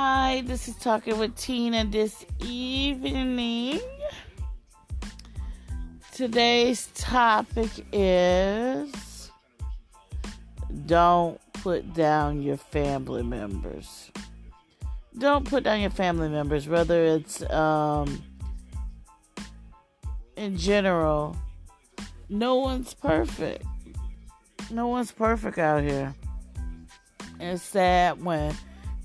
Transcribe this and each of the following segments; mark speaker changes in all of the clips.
Speaker 1: Hi, this is Talking with Tina this evening. Today's topic is don't put down your family members. Don't put down your family members, whether it's um, in general. No one's perfect. No one's perfect out here. It's sad when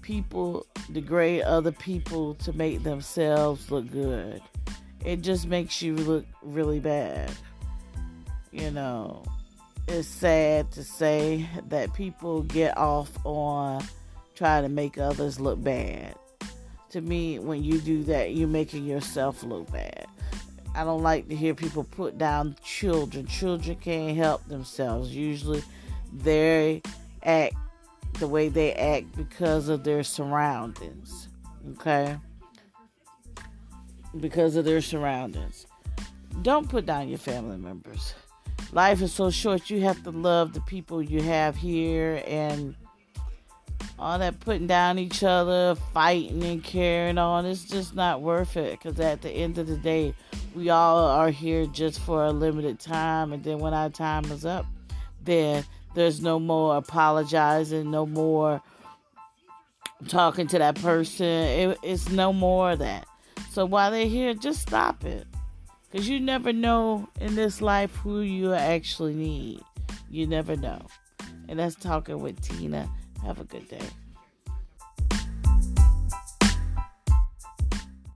Speaker 1: people degrade other people to make themselves look good. It just makes you look really bad. You know, it's sad to say that people get off on trying to make others look bad. To me, when you do that, you're making yourself look bad. I don't like to hear people put down children. Children can't help themselves. Usually, they act the way they act because of their surroundings. Okay? Because of their surroundings. Don't put down your family members. Life is so short, you have to love the people you have here and all that putting down each other, fighting and carrying on, it's just not worth it. Because at the end of the day, we all are here just for a limited time. And then when our time is up, then there's no more apologizing, no more talking to that person. It, it's no more of that. So while they're here, just stop it. Because you never know in this life who you actually need. You never know. And that's talking with Tina. Have a good day.